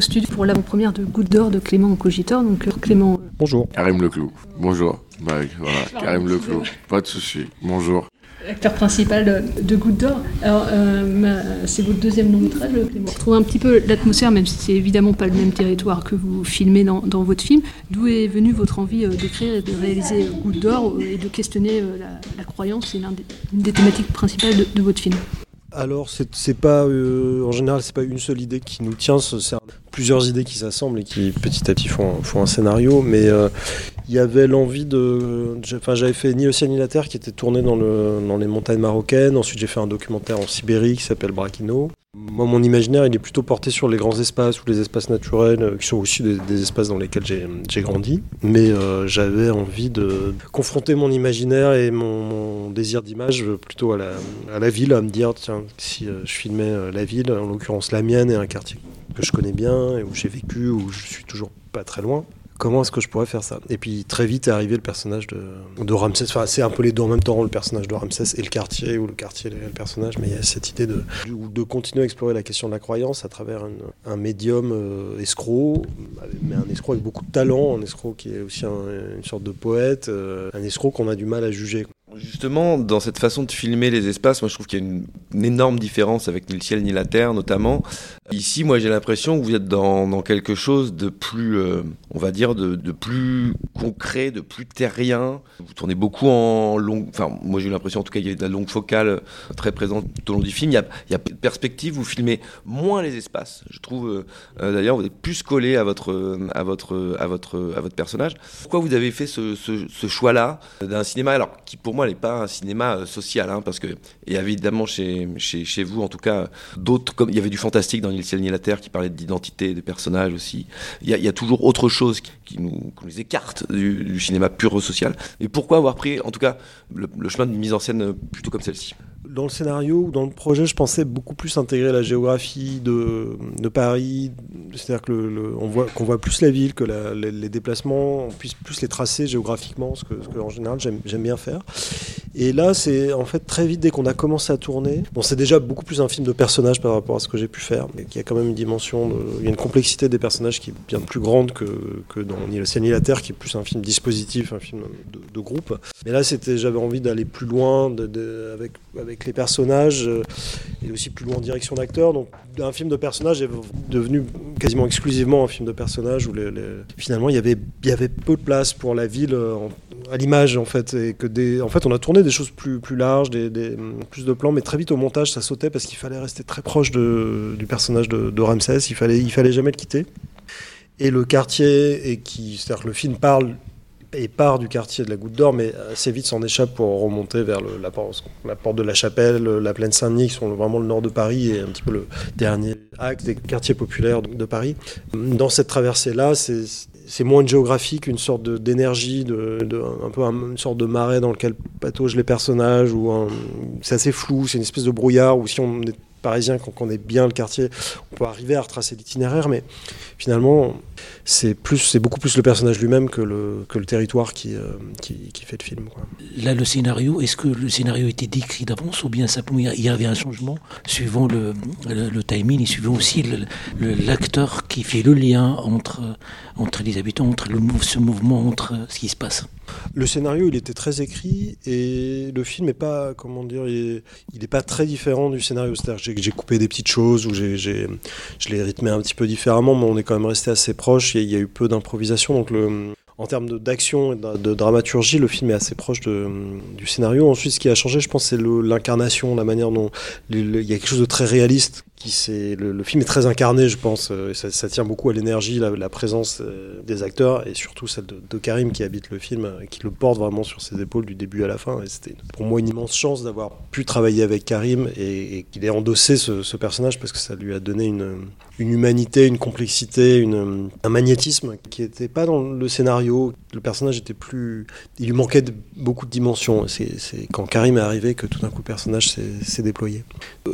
au studio pour l'avant-première de Goutte d'Or de Clément Cogitor. Donc Clément. Bonjour. Karim Leclou. Bonjour. Bah, voilà, Karim Leclou. Pas de souci. Bonjour. Acteur principal de Goutte d'Or. Alors, c'est votre deuxième long métrage, Clément. On retrouve un petit peu l'atmosphère, même si c'est évidemment pas le même territoire que vous filmez dans, votre film. D'où est venue votre envie d'écrire et de réaliser Goutte d'Or et de questionner la, croyance C'est l'une des, thématiques principales de votre film? Alors, c'est pas, euh, en général, c'est pas une seule idée qui nous tient, c'est plusieurs idées qui s'assemblent et qui petit à petit font, font un scénario. Mais euh, il y avait l'envie de. Enfin, j'avais fait Ni Océan ni la Terre qui était tourné dans, le, dans les montagnes marocaines. Ensuite, j'ai fait un documentaire en Sibérie qui s'appelle Braquino. Moi, mon imaginaire, il est plutôt porté sur les grands espaces ou les espaces naturels, euh, qui sont aussi des, espaces dans lesquels j'ai grandi. Mais euh, j'avais envie de confronter mon imaginaire et mon, désir d'image plutôt à la, à la, ville, à me dire, tiens, si euh, je filmais la ville, en l'occurrence la mienne et un quartier que je connais bien et où j'ai vécu, où je suis toujours pas très loin, comment est-ce que je pourrais faire ça Et puis très vite est arrivé le personnage de, Ramsès. Enfin, c'est un peu les deux en même temps, le personnage de Ramsès et le quartier, ou le quartier et le personnage. Mais il y a cette idée de, de continuer à explorer la question de la croyance à travers un médium euh, escroc, mais un escroc avec beaucoup de talent, un escroc qui est aussi une sorte de poète, euh, un escroc qu'on a du mal à juger. Justement, dans cette façon de filmer les espaces, moi je trouve qu'il y a une, énorme différence avec Ni le ciel ni la terre notamment. Ici, moi j'ai l'impression que vous êtes dans, quelque chose de plus, euh, on va dire, de, plus concret, de plus terrien. Vous tournez beaucoup en longue, enfin moi j'ai eu l'impression en tout cas il y a de la longue focale très présente tout au long du film. Il y a, il a perspective, vous filmez moins les espaces. Je trouve euh, euh, d'ailleurs vous êtes plus collé à votre, à votre, à votre, à votre personnage. Pourquoi vous avez fait ce, ce choix-là d'un cinéma alors qui pour moi n'est pas un cinéma euh, social, hein, parce que, et évidemment chez, chez, vous, en tout cas, d'autres, comme il y avait du fantastique dans Ni le ciel ni la terre qui parlait d'identité, des personnages aussi. Il y, a, toujours autre chose qui, nous, écarte du, cinéma pur social. Et pourquoi avoir pris, en tout cas, le, le chemin d'une mise en scène plutôt comme celle-ci? Dans le scénario ou dans le projet, je pensais beaucoup plus intégrer la géographie de, de Paris, c'est-à-dire qu'on voit plus la ville, que les, déplacements, on puisse plus les tracer géographiquement, ce que, en général j'aime bien faire. Et là, c'est en fait très vite dès qu'on a commencé à tourner. C'est déjà beaucoup plus un film de personnages par rapport à ce que j'ai pu faire, mais qui a quand même une dimension, il y a une complexité des personnages qui est bien plus grande que, dans Ni le ciel ni la terre, qui est plus un film dispositif, un film de, groupe. Mais là, j'avais envie d'aller plus loin, avec les personnages euh, et aussi plus loin en direction d'acteur. Donc un film de personnages est devenu quasiment exclusivement un film de personnages où les, finalement il y, avait, il y avait peu de place pour la ville euh, à l'image en fait. Et que des, en fait on a tourné des choses plus, plus larges, des, plus de plans, mais très vite au montage ça sautait parce qu'il fallait rester très proche du personnage de, de Ramsès, il fallait, il fallait jamais le quitter. Et le quartier, et qui, c'est-à-dire que le film parle et part du quartier de la Goutte d'Or, mais assez vite s'en échappe pour remonter vers la, porte, de la Chapelle, la plaine Saint-Denis, qui sont vraiment le nord de Paris et un petit peu le dernier acte des quartiers populaires de, Paris. Dans cette traversée-là, c'est moins géographique, une sorte d'énergie, de, un peu une sorte de marais dans lequel pataugent les personnages, ou c'est assez flou, c'est une espèce de brouillard, ou si on est parisien, qu'on connaît bien le quartier, on peut arriver à retracer l'itinéraire, mais finalement, c'est plus, c'est beaucoup plus le personnage lui-même que le, que le territoire qui, euh, qui, fait le film. Là, le scénario, est-ce que le scénario était décrit d'avance ou bien simplement il y avait un changement suivant le, le, timing et suivant aussi l'acteur qui fait le lien entre, entre les habitants, entre ce mouvement, entre ce qui se passe? Le scénario, il était très écrit et le film est pas, comment dire, il est, pas très différent du scénario. C'est-à-dire que j'ai coupé des petites choses ou je l'ai rythmé un petit peu différemment, mais on est quand même resté assez proche. Il y, a eu peu d'improvisation, donc en termes d'action et de, dramaturgie, le film est assez proche du scénario. Ensuite, ce qui a changé, je pense, c'est l'incarnation, la manière dont il y a quelque chose de très réaliste le, film est très incarné, je pense. Euh, ça, tient beaucoup à l'énergie, la, présence euh, des acteurs et surtout celle de, Karim qui habite le film, euh, qui le porte vraiment sur ses épaules du début à la fin. C'était pour moi une immense chance d'avoir pu travailler avec Karim et, qu'il ait endossé ce, personnage parce que ça lui a donné une, humanité, une complexité, un magnétisme qui n'était pas dans le scénario. Le personnage était plus, il lui manquait beaucoup de dimensions. C'est quand Karim est arrivé que tout d'un coup le personnage s'est déployé.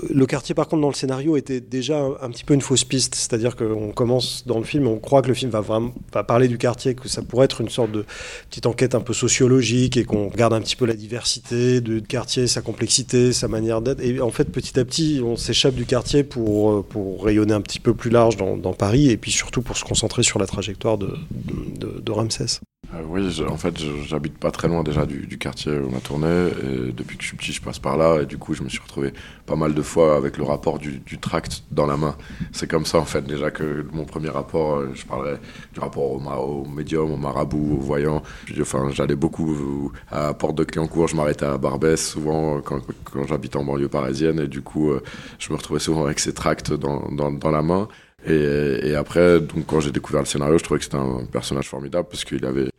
Le quartier, par contre, dans le scénario était déjà un, petit peu une fausse piste, c'est-à-dire qu'on commence dans le film, on croit que le film va vraiment va parler du quartier, que ça pourrait être une sorte de petite enquête un peu sociologique et qu'on regarde un petit peu la diversité du quartier, sa complexité, sa manière d'être. Et en fait, petit à petit, on s'échappe du quartier pour, pour rayonner un petit peu plus large dans, Paris et puis surtout pour se concentrer sur la trajectoire de Ramsès. Euh, oui, en fait, j'habite pas très loin déjà du, quartier où on a tourné. Et depuis que je suis petit, je passe par là. Et du coup, je me suis retrouvé pas mal de fois avec le rapport du, tract dans la main. C'est comme ça, en fait, déjà que mon premier rapport, euh, je parlais du rapport au, médium, au marabout, au voyant. Enfin, j'allais beaucoup à Porte de Clignancourt. Je m'arrêtais à Barbès souvent quand, quand j'habitais en banlieue parisienne. Et du coup, euh, je me retrouvais souvent avec ces tracts dans la main. Et, et, après, donc, quand j'ai découvert le scénario, je trouvais que c'était un personnage formidable parce qu'il avait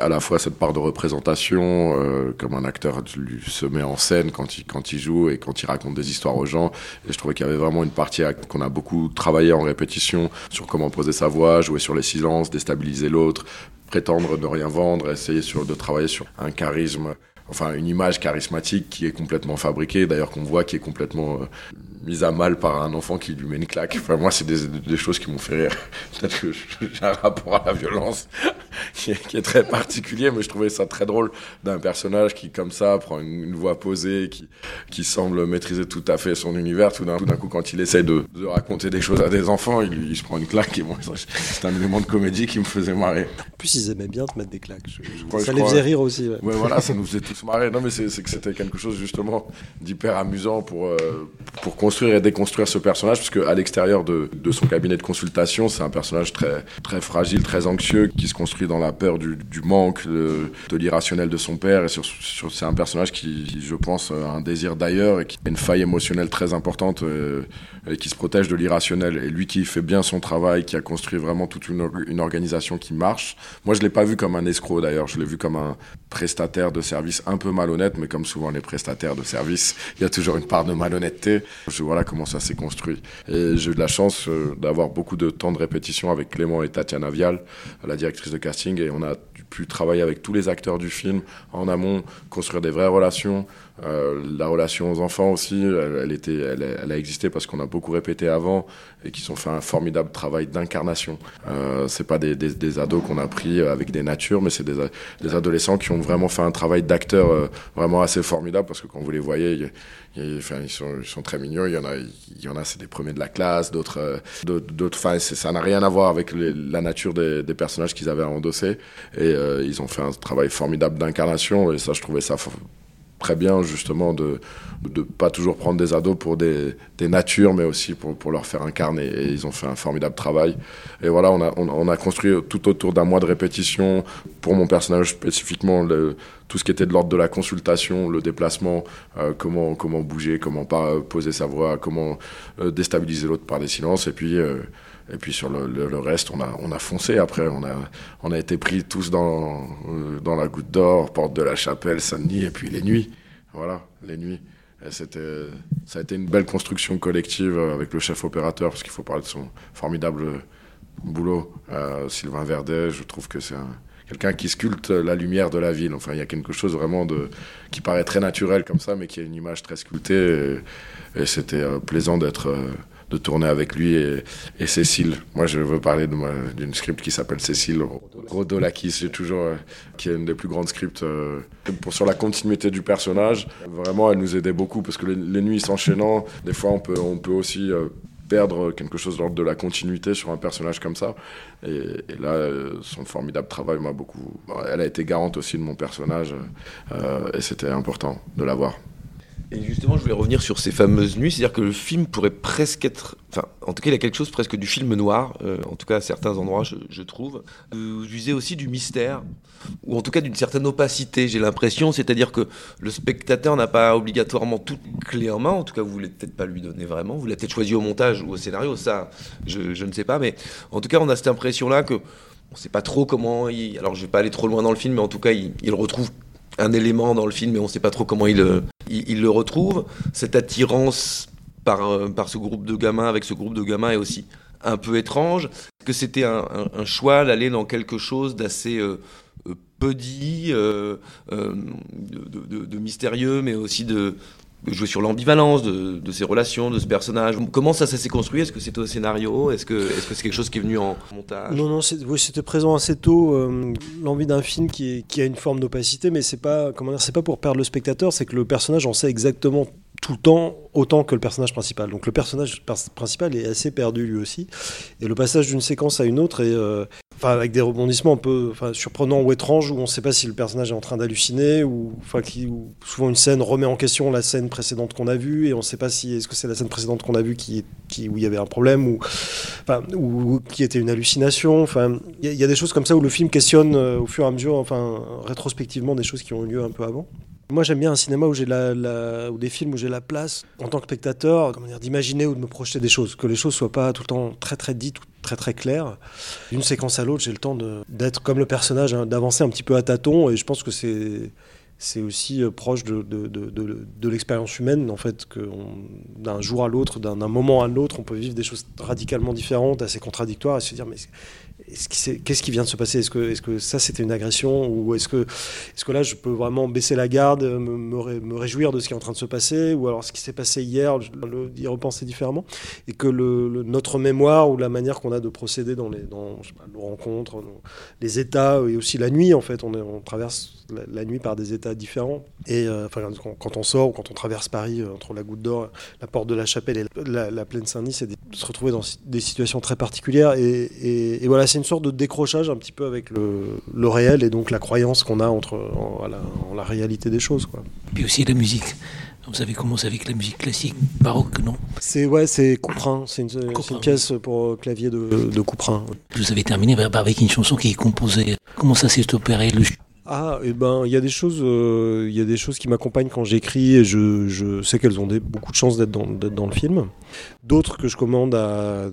à la fois cette part de représentation, euh, comme un acteur lui se met en scène quand il, quand il joue et quand il raconte des histoires aux gens. Et je trouvais qu'il y avait vraiment une partie qu'on a beaucoup travaillé en répétition sur comment poser sa voix, jouer sur les silences, déstabiliser l'autre, prétendre ne rien vendre, essayer sur, de travailler sur un charisme enfin une image charismatique qui est complètement fabriquée, d'ailleurs qu'on voit qui est complètement euh, mise à mal par un enfant qui lui met une claque. Enfin, moi, c'est des, des, choses qui m'ont fait rire. Peut-être que j'ai un rapport à la violence qui est, qui est, très particulier, mais je trouvais ça très drôle d'un personnage qui, comme ça, prend une, voix posée, qui, qui semble maîtriser tout à fait son univers. Tout d'un coup, quand il essaye de, de, raconter des choses à des enfants, il, il se prend une claque. Et bon, c'est un élément de comédie qui me faisait marrer. En plus, ils aimaient bien te mettre des claques. ça les faisait rire aussi. Ouais. voilà, ça nous faisait tous marrer. Non, mais c'est que c'était quelque chose, justement, d'hyper amusant pour, euh, pour construire construire et déconstruire ce personnage, parce qu'à l'extérieur de, de, son cabinet de consultation, c'est un personnage très, très fragile, très anxieux, qui se construit dans la peur du, du manque, de, l'irrationnel de son père. Et sur, sur, c'est un personnage qui, je pense, a un désir d'ailleurs et qui a une faille émotionnelle très importante euh, et qui se protège de l'irrationnel. Et lui qui fait bien son travail, qui a construit vraiment toute une, organisation qui marche. Moi, je l'ai pas vu comme un escroc d'ailleurs, je l'ai vu comme un prestataire de service un peu malhonnête, mais comme souvent les prestataires de service, il y a toujours une part de malhonnêteté. Voilà comment ça s'est construit. Et j'ai eu de la chance euh, d'avoir beaucoup de temps de répétition avec Clément et Tatiana Vial, la directrice de casting, et on a pu travailler avec tous les acteurs du film en amont, construire des vraies relations, euh, la relation aux enfants aussi, elle, a existé parce qu'on a beaucoup répété avant et qu'ils ont fait un formidable travail d'incarnation. Euh, c'est pas des, ados qu'on a pris avec des natures, mais c'est des, adolescents qui ont vraiment fait un travail d'acteur euh, vraiment assez formidable parce que quand vous les voyez, ils, sont, très mignons. Il y en a, a, c'est des premiers de la classe, d'autres, euh, d'autres. Ça n'a rien à voir avec la nature des, personnages qu'ils avaient à endosser et ils ont fait un travail formidable d'incarnation et ça, je trouvais ça très bien justement de ne pas toujours prendre des ados pour des, des natures, mais aussi pour, pour, leur faire incarner. Et ils ont fait un formidable travail. Et voilà, on a, on, a construit tout autour d'un mois de répétition pour mon personnage spécifiquement tout ce qui était de l'ordre de la consultation, le déplacement, euh, comment, comment bouger, comment pas poser sa voix, comment euh, déstabiliser l'autre par des silences. Et puis... Euh, et puis sur le, reste, on a, on a foncé après. On a, on a été pris tous dans, euh, dans la goutte d'or, porte de la chapelle, Saint-Denis, et puis les nuits. Voilà, les nuits. Et ça a été une belle construction collective avec le chef opérateur, parce qu'il faut parler de son formidable boulot. Euh, Sylvain Verdet, je trouve que c'est quelqu'un qui sculpte la lumière de la ville. Enfin, il y a quelque chose vraiment de, qui paraît très naturel comme ça, mais qui a une image très sculptée. Et, c'était euh, plaisant d'être. Euh, de tourner avec lui et, Cécile. Moi, je veux parler d'une script qui s'appelle Cécile Rodolakis, c'est toujours euh, qui est une des plus grandes scripts euh, pour sur la continuité du personnage. Vraiment, elle nous aidait beaucoup parce que les, nuits s'enchaînant, des fois, on peut on peut aussi euh, perdre quelque chose d'ordre de la continuité sur un personnage comme ça. Et, et là, son formidable travail m'a beaucoup. Elle a été garante aussi de mon personnage et c'était important de l'avoir. Et justement, je voulais revenir sur ces fameuses nuits, c'est-à-dire que le film pourrait presque être, enfin, en tout cas, il y a quelque chose presque du film noir, euh, en tout cas à certains endroits, je, je trouve. Vous usez aussi du mystère, ou en tout cas d'une certaine opacité, j'ai l'impression, c'est-à-dire que le spectateur n'a pas obligatoirement toute clé en main, en tout cas, vous voulez peut-être pas lui donner vraiment, vous l'avez peut-être choisi au montage ou au scénario, ça, je, je, ne sais pas, mais en tout cas, on a cette impression-là que on ne sait pas trop comment il. Alors, je vais pas aller trop loin dans le film, mais en tout cas, il, il retrouve un élément dans le film, mais on ne sait pas trop comment il, euh, le retrouve. Cette attirance par, euh, par ce groupe de gamins, avec ce groupe de gamins, est aussi un peu étrange. Que c'était un, choix d'aller dans quelque chose d'assez euh, euh, de, de, mystérieux, mais aussi de jouer sur l'ambivalence de, de, ces relations, de ce personnage. Comment ça, s'est construit? Est-ce que c'était au scénario? Est-ce que c'est quelque chose qui est venu en montage? Non, non, c'était présent assez tôt. Euh, l'envie d'un film qui, qui, a une forme d'opacité, mais c'est pas comment dire, c'est pas pour perdre le spectateur, c'est que le personnage en sait exactement tout le temps autant que le personnage principal. Donc le personnage principal est assez perdu lui aussi. Et le passage d'une séquence à une autre est, euh, enfin, avec des rebondissements un peu surprenants ou étranges où on ne sait pas si le personnage est en train d'halluciner ou, enfin, qui, souvent une scène remet en question la scène précédente qu'on a vue et on ne sait pas si est-ce que c'est la scène précédente qu'on a vue qui, où il y avait un problème ou, enfin, ou, qui était une hallucination. Enfin, il y, a des choses comme ça où le film questionne euh, au fur et à mesure, enfin, rétrospectivement des choses qui ont eu lieu un peu avant. Moi, j'aime bien un cinéma où j'ai la, ou des films où j'ai la place, en tant que spectateur, d'imaginer ou de me projeter des choses, que les choses soient pas tout le temps très très dites, très très claires. D'une séquence à l'autre, j'ai le temps d'être comme le personnage, hein, d'avancer un petit peu à tâtons, et je pense que c'est c'est aussi euh, proche de, de, de, de l'expérience humaine, en fait, que d'un jour à l'autre, d'un moment à l'autre, on peut vivre des choses radicalement différentes, assez contradictoires, et se dire, mais qu'est-ce qui vient de se passer? Est-ce que, ça c'était une agression? Ou est-ce que, là je peux vraiment baisser la garde, me, me, réjouir de ce qui est en train de se passer? Ou alors ce qui s'est passé hier, y repenser différemment? Et que le, notre mémoire ou la manière qu'on a de procéder dans, les, nos rencontres, les états et aussi la nuit en fait, on, traverse la, nuit par des états différents. Et euh, quand, on sort ou quand on traverse Paris euh, entre la Goutte d'Or, la porte de la Chapelle et la, plaine Saint-Denis, c'est de se retrouver dans des situations très particulières. Et voilà c'est une sorte de décrochage un petit peu avec le, le réel et donc la croyance qu'on a entre, en, la, réalité des choses. Quoi. Puis aussi la musique. Vous avez commencé avec la musique classique baroque, non? C'est ouais, c'est Couperin. C'est une, une, pièce pour clavier de, de Couperin. Vous avez terminé avec une chanson qui est composée. Comment ça s'est opéré le... Ah, et eh ben, il y a des choses, euh, il y a des choses qui m'accompagnent quand j'écris et je, je sais qu'elles ont des, beaucoup de chances d'être dans, dans, le film. D'autres que je commande à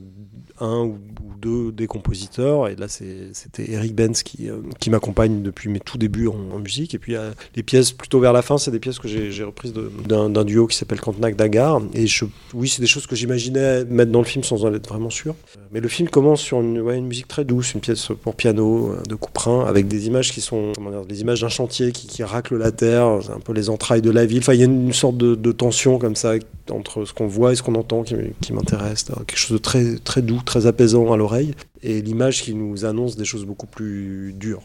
un ou deux des compositeurs. Et là, c'était Eric Benz qui, euh, qui m'accompagne depuis mes tout débuts en, musique. Et puis, les pièces plutôt vers la fin, c'est des pièces que j'ai reprises d'un duo qui s'appelle Cantenac Dagar. Et oui, c'est des choses que j'imaginais mettre dans le film sans en être vraiment sûr. Mais le film commence sur une, musique très douce, une pièce pour piano euh, de Couperin, avec des images qui sont dire, des images d'un chantier qui, qui racle la terre, un peu les entrailles de la ville. Il y a une, sorte de, tension comme ça entre ce qu'on voit et ce qu'on entend qui, m'intéresse. Quelque chose de très, très doux, très apaisant à l'oreille, et l'image qui nous annonce des choses beaucoup plus dures.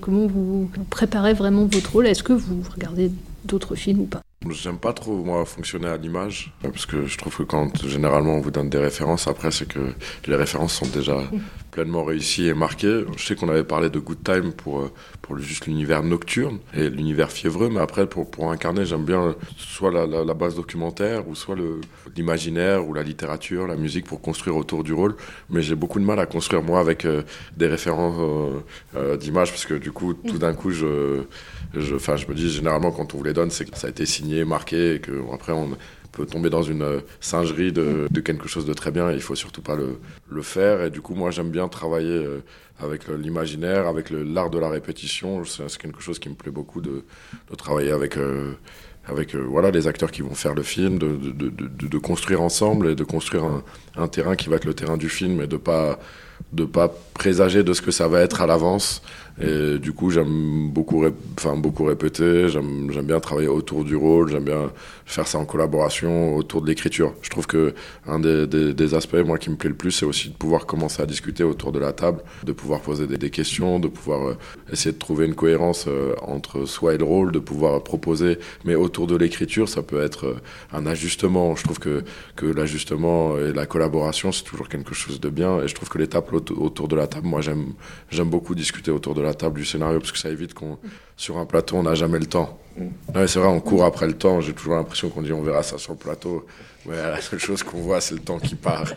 Comment vous, préparez vraiment votre rôle? Est-ce que vous regardez d'autres films ou pas? J'aime pas trop, moi, fonctionner à l'image, parce que je trouve que quand généralement on vous donne des références, après, c'est que les références sont déjà pleinement réussies et marquées. Je sais qu'on avait parlé de Good Time pour, euh, pour juste l'univers nocturne et l'univers fiévreux, mais après, pour, pour incarner, j'aime bien soit la, la, la, base documentaire, ou soit l'imaginaire, ou la littérature, la musique pour construire autour du rôle. Mais j'ai beaucoup de mal à construire, moi, avec euh, des références euh, euh d'images, parce que du coup, tout d'un coup, je, je, je me dis, généralement, quand on vous les donne, c'est que ça a été signé marqué, et que après on peut tomber dans une euh, singerie de, quelque chose de très bien, et il faut surtout pas le, le faire. Et du coup, moi, j'aime bien travailler euh, avec l'imaginaire, avec l'art de la répétition. C'est quelque chose qui me plaît beaucoup de, de travailler avec. Euh, avec voilà les acteurs qui vont faire le film, de, de, construire ensemble et de construire un, un, terrain qui va être le terrain du film et de pas de pas présager de ce que ça va être à l'avance. Et du coup, j'aime beaucoup, enfin beaucoup répéter. J'aime bien travailler autour du rôle. J'aime bien faire ça en collaboration autour de l'écriture. Je trouve que un des, aspects moi qui me plaît le plus, c'est aussi de pouvoir commencer à discuter autour de la table, de pouvoir poser des, questions, de pouvoir euh, essayer de trouver une cohérence euh, entre soi et le rôle, de pouvoir proposer. Mais autour de l'écriture, ça peut être euh, un ajustement. Je trouve que que l'ajustement et la collaboration, c'est toujours quelque chose de bien. Et je trouve que l'étape autour de la table, moi j'aime beaucoup discuter autour de la table du scénario parce que ça évite qu'on sur un plateau on n'a jamais le temps. Ouais, c'est vrai, on court après le temps. J'ai toujours l'impression qu'on dit on verra ça sur le plateau. Ouais, la seule chose qu'on voit, c'est le temps qui part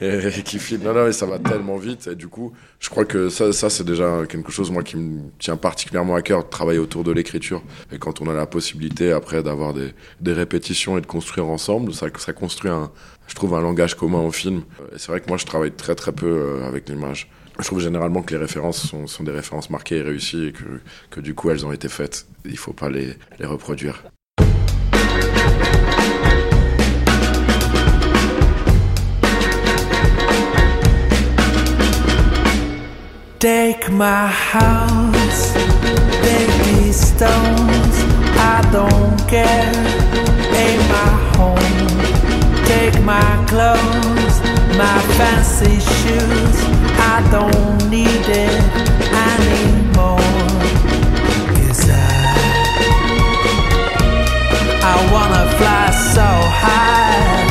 et, et, qui file. Non, non, mais ça va tellement vite. Et du coup, je crois que ça, ça c'est déjà quelque chose, moi, qui me tient particulièrement à cœur, de travailler autour de l'écriture. Et quand on a la possibilité, après, d'avoir des, des répétitions et de construire ensemble, ça, ça construit, un, je trouve, un langage commun au film. Et c'est vrai que moi, je travaille très, très peu euh, avec l'image. Je trouve généralement que les références sont, des références marquées et réussies et que, que du coup elles ont été faites. Il ne faut pas les, reproduire. Take my house, baby stones, I don't care. My home. Take my clothes, my fancy shoes, I don't need it. Anymore. I, I wanna fly so high,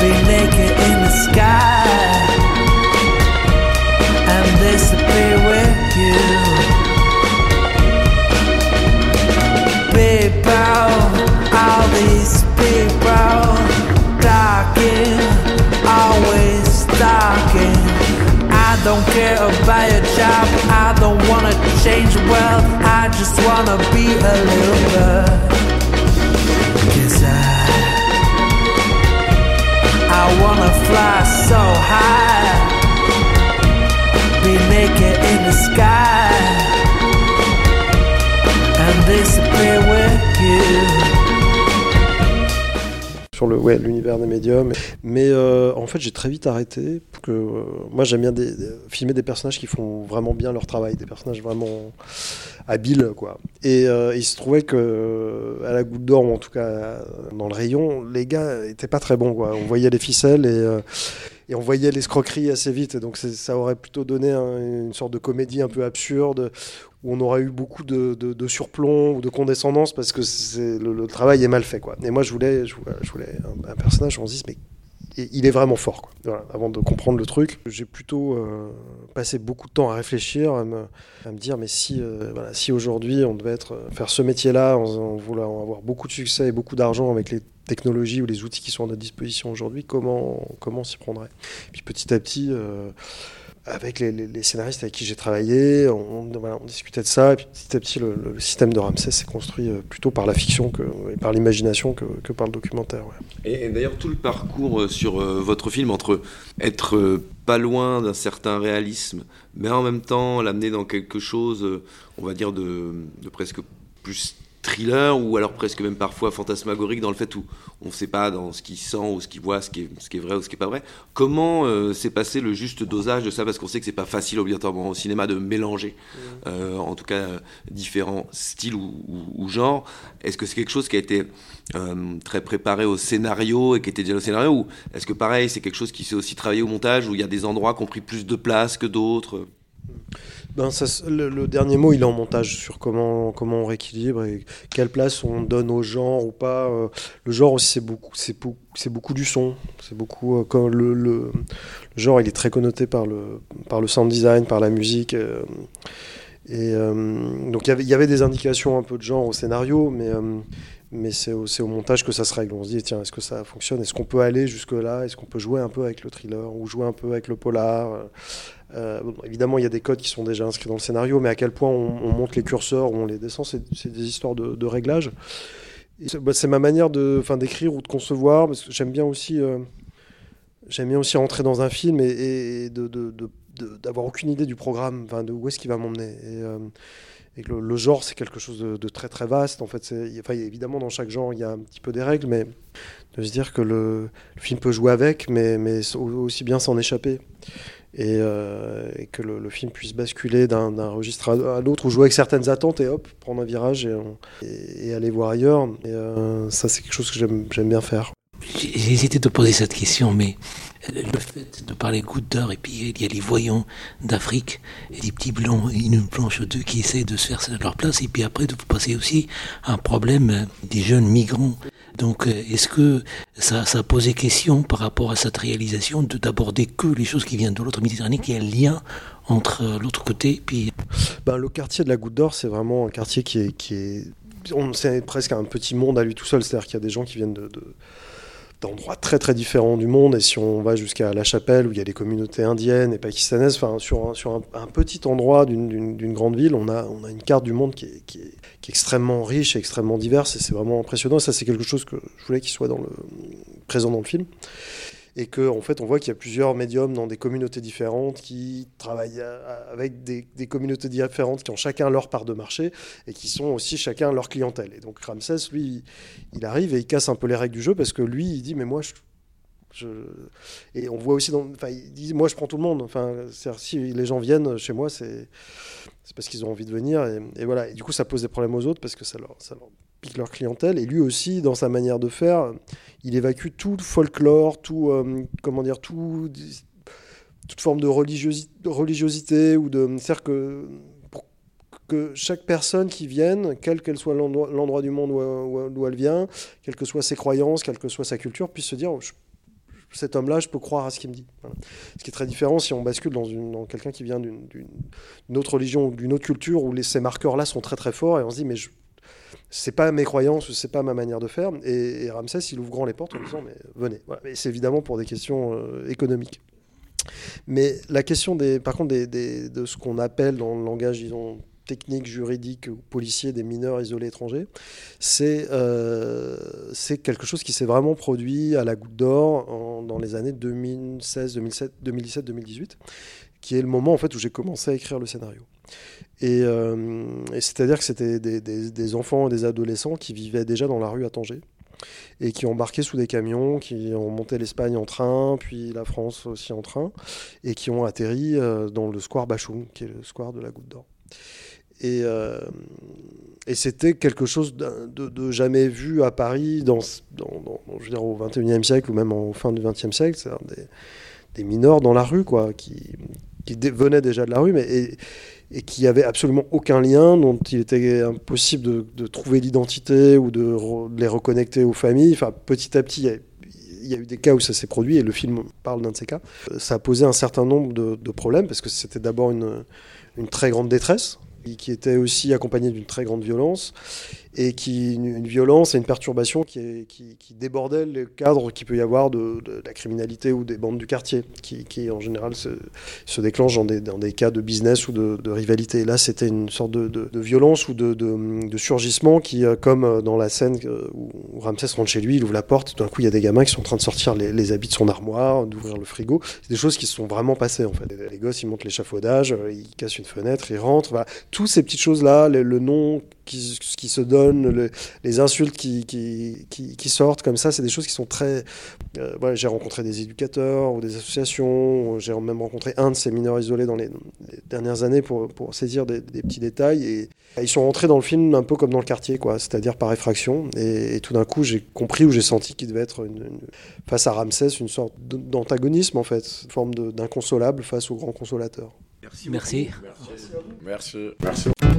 be naked in the sky don't care about your job, I don't wanna change world, I just wanna be a little bird. Cause I, I wanna fly so high be naked in the sky and disappear with you. Le l'univers des médiums. Mais euh, en fait j'ai très vite arrêté que euh, moi j'aime bien filmer des personnages qui font vraiment bien leur travail des personnages vraiment habiles quoi. Et euh, il se trouvait que à la goutte d'or en tout cas dans le rayon les gars étaient pas très bons quoi. On voyait les ficelles et et on voyait l'escroquerie assez vite. Donc ça aurait plutôt donné un, une sorte de comédie un peu absurde où on aurait eu beaucoup de, surplomb ou de condescendance parce que le, travail est mal fait. Quoi. Et moi, je voulais, un, un, personnage on se dise, mais il est vraiment fort. Quoi. Avant de comprendre le truc, j'ai plutôt euh, passé beaucoup de temps à réfléchir, à me, dire, mais si, euh, si aujourd'hui on devait être, faire ce métier-là en, en voulant avoir beaucoup de succès et beaucoup d'argent avec les technologies ou les outils qui sont à notre disposition aujourd'hui, comment, comment on s'y prendrait? Puis petit à petit, euh, avec les, scénaristes avec qui j'ai travaillé, on, discutait de ça, et puis petit à petit, le, système de Ramsès s'est construit euh, plutôt par la fiction que, et par l'imagination que, par le documentaire. Et, d'ailleurs, tout le parcours euh, sur euh, votre film, entre être pas loin d'un certain réalisme, mais en même temps l'amener dans quelque chose, on va dire, de presque plus thriller ou alors presque même parfois fantasmagorique dans le fait où on ne sait pas dans ce qu'il sent ou ce qu'il voit, ce qui, est, ce qui est vrai ou ce qui n'est pas vrai. Comment euh, s'est passé le juste dosage de ça? Parce qu'on sait que c'est pas facile obligatoirement au cinéma de mélanger, mmh. euh, en tout cas, euh, différents styles ou, ou, ou genres. Est-ce que c'est quelque chose qui a été très préparé au scénario et qui était déjà au scénario ou est-ce que pareil, c'est quelque chose qui s'est aussi travaillé au montage où il y a des endroits qui ont pris plus de place que d'autres? Ben, le, dernier mot, il est en montage sur comment, comment on rééquilibre et quelle place on donne au genre ou pas. Euh, Le genre aussi, c'est beaucoup, c'est c'est beaucoup du son. C'est beaucoup euh, le, le, genre, il est très connoté par le, par le sound design, par la musique. euh, et donc il y avait- des indications un peu de genre au scénario, mais mais c'est au, montage que ça se règle. On se dit tiens, est-ce que ça fonctionne? Est-ce qu'on peut aller jusque là Est-ce qu'on peut jouer un peu avec le thriller ou jouer un peu avec le polar? Euh, bon, évidemment, il y a des codes qui sont déjà inscrits dans le scénario, mais à quel point on, on monte les curseurs ou on les descend, c'est des histoires de, réglage. Bah, c'est ma manière d'écrire ou de concevoir, parce que j'aime bien aussi, euh, bien aussi rentrer dans un film et, d'avoir aucune idée du programme, de où est-ce qu'il va m'emmener. Euh, le, genre, c'est quelque chose de, très très vaste. En fait, évidemment, dans chaque genre, il y a un petit peu des règles, mais de se dire que le, film peut jouer avec, mais, aussi bien s'en échapper et, euh, que le, film puisse basculer d'un registre à, l'autre ou jouer avec certaines attentes et hop, prendre un virage et, aller voir ailleurs. Euh, ça, c'est quelque chose que j'aime bien faire. J'ai hésité de poser cette question, mais le fait de parler goutte d'or, et puis il y a les voyants d'Afrique, et des petits blancs, une planche ou deux qui essaient de se faire leur place, et puis après, vous passez aussi à un problème des jeunes migrants. Donc, est-ce que ça, ça a posé question par rapport à cette réalisation de d'aborder que les choses qui viennent de l'autre Méditerranée, qu'il y a un lien entre euh, l'autre côté, puis Ben, le quartier de la Goutte d'Or, c'est vraiment un quartier qui est, qui est c'est presque un petit monde à lui tout seul. C'est-à-dire qu'il y a des gens qui viennent de, de- d'endroits très très différents du monde. Et si on va jusqu'à La Chapelle, où il y a des communautés indiennes et pakistanaises, enfin, sur, un, sur un, petit endroit d'une, grande ville, on a, on a une carte du monde qui est, qui est- qui est extrêmement riche et extrêmement diverse. Et c'est vraiment impressionnant. Et ça, c'est quelque chose que je voulais qu'il soit dans le, présent dans le film. Et qu'en en fait, on voit qu'il y a plusieurs médiums dans des communautés différentes qui travaillent avec des, communautés différentes qui ont chacun leur part de marché et qui sont aussi chacun leur clientèle. Et donc Ramsès, lui, il arrive et il casse un peu les règles du jeu parce que lui, il dit mais moi je, et on voit aussi dans, enfin, il dit moi je prends tout le monde. Enfin, si les gens viennent chez moi, c'est parce qu'ils ont envie de venir et, et voilà. Et du coup, ça pose des problèmes aux autres parce que ça leur, ça leur pique leur clientèle. Et lui aussi, dans sa manière de faire, il évacue tout folklore, tout euh, comment dire, tout toute forme de religiosi- de religiosité ou de c'est-à-dire que que chaque personne qui vienne, quel qu'elle soit l'endroit du monde où, où- d'où elle vient, quelles que soient ses croyances, quelle que soit sa culture, puisse se dire oh, cet homme-là, je peux croire à ce qu'il me dit. Ce qui est très différent si on bascule dans, dans quelqu'un qui vient d'une autre religion d'une autre culture où les, ces marqueurs-là sont très très forts et on se dit mais je, c'est pas mes croyances, c'est pas ma manière de faire. Et, Ramsès, il ouvre grand les portes en disant mais venez. Voilà. Et c'est évidemment pour des questions euh, économiques. Mais la question des, par contre, des, de ce qu'on appelle dans le langage, disons, technique, juridique ou policier des mineurs isolés étrangers, c'est euh, quelque chose qui s'est vraiment produit à la Goutte d'Or dans les années 2016, 2007, 2017, 2018, qui est le moment en fait où j'ai commencé à écrire le scénario. Et, euh, c'est-à-dire que c'était des, enfants et des adolescents qui vivaient déjà dans la rue à Tanger et qui embarquaient sous des camions, qui ont monté l'Espagne en train, puis la France aussi en train, et qui ont atterri euh, dans le square Bachoum, qui est le square de la Goutte d'Or. Et, euh, c'était quelque chose de, jamais vu à Paris dans, je au 21e siècle ou même en fin du 20e siècle, c'est des, des mineurs dans la rue, quoi, qui, qui venaient déjà de la rue, mais et, qui avaient absolument aucun lien, dont il était impossible de, trouver l'identité ou de, les reconnecter aux familles. Enfin, petit à petit, il y a- eu des cas où ça s'est produit et le film parle d'un de ces cas. Euh, Ça a posé un certain nombre de, problèmes parce que c'était d'abord une, très grande détresse qui était aussi accompagnée d'une très grande violence et qui une, violence et une perturbation qui, est- qui, qui débordait le cadre qu'il peut y avoir de, la criminalité ou des bandes du quartier qui, en général se, se déclenchent dans des, dans des cas de business ou de, rivalité. Là, c'était une sorte de, violence ou de, surgissement qui, euh, comme euh, dans la scène euh, où Ramsès rentre chez lui, il ouvre la porte, tout d'un coup, il y a des gamins qui sont en train de sortir les, habits de son armoire, d'ouvrir le frigo. C'est des choses qui se sont vraiment passées, en fait. Les, gosses, ils montent l'échafaudage, ils cassent une fenêtre, ils rentrent. Voilà. Toutes ces petites choses-là, le, le nom qui, qui se donne, le- les insultes qui, qui, qui, qui sortent comme ça, c'est des choses qui sont très... euh, voilà, j'ai rencontré des éducateurs ou des associations, j'ai même rencontré un de ces mineurs isolés dans les, les dernières années pour, pour saisir des, des petits détails et ils sont rentrés dans le film un peu comme dans le quartier, quoi, c'est-à-dire par effraction. Et, et tout d'un coup, j'ai compris ou j'ai senti qu'il devait être une- une- face à Ramsès une sorte d'antagonisme en fait, une forme d'inconsolable face au grand consolateur. Merci. Merci. Merci.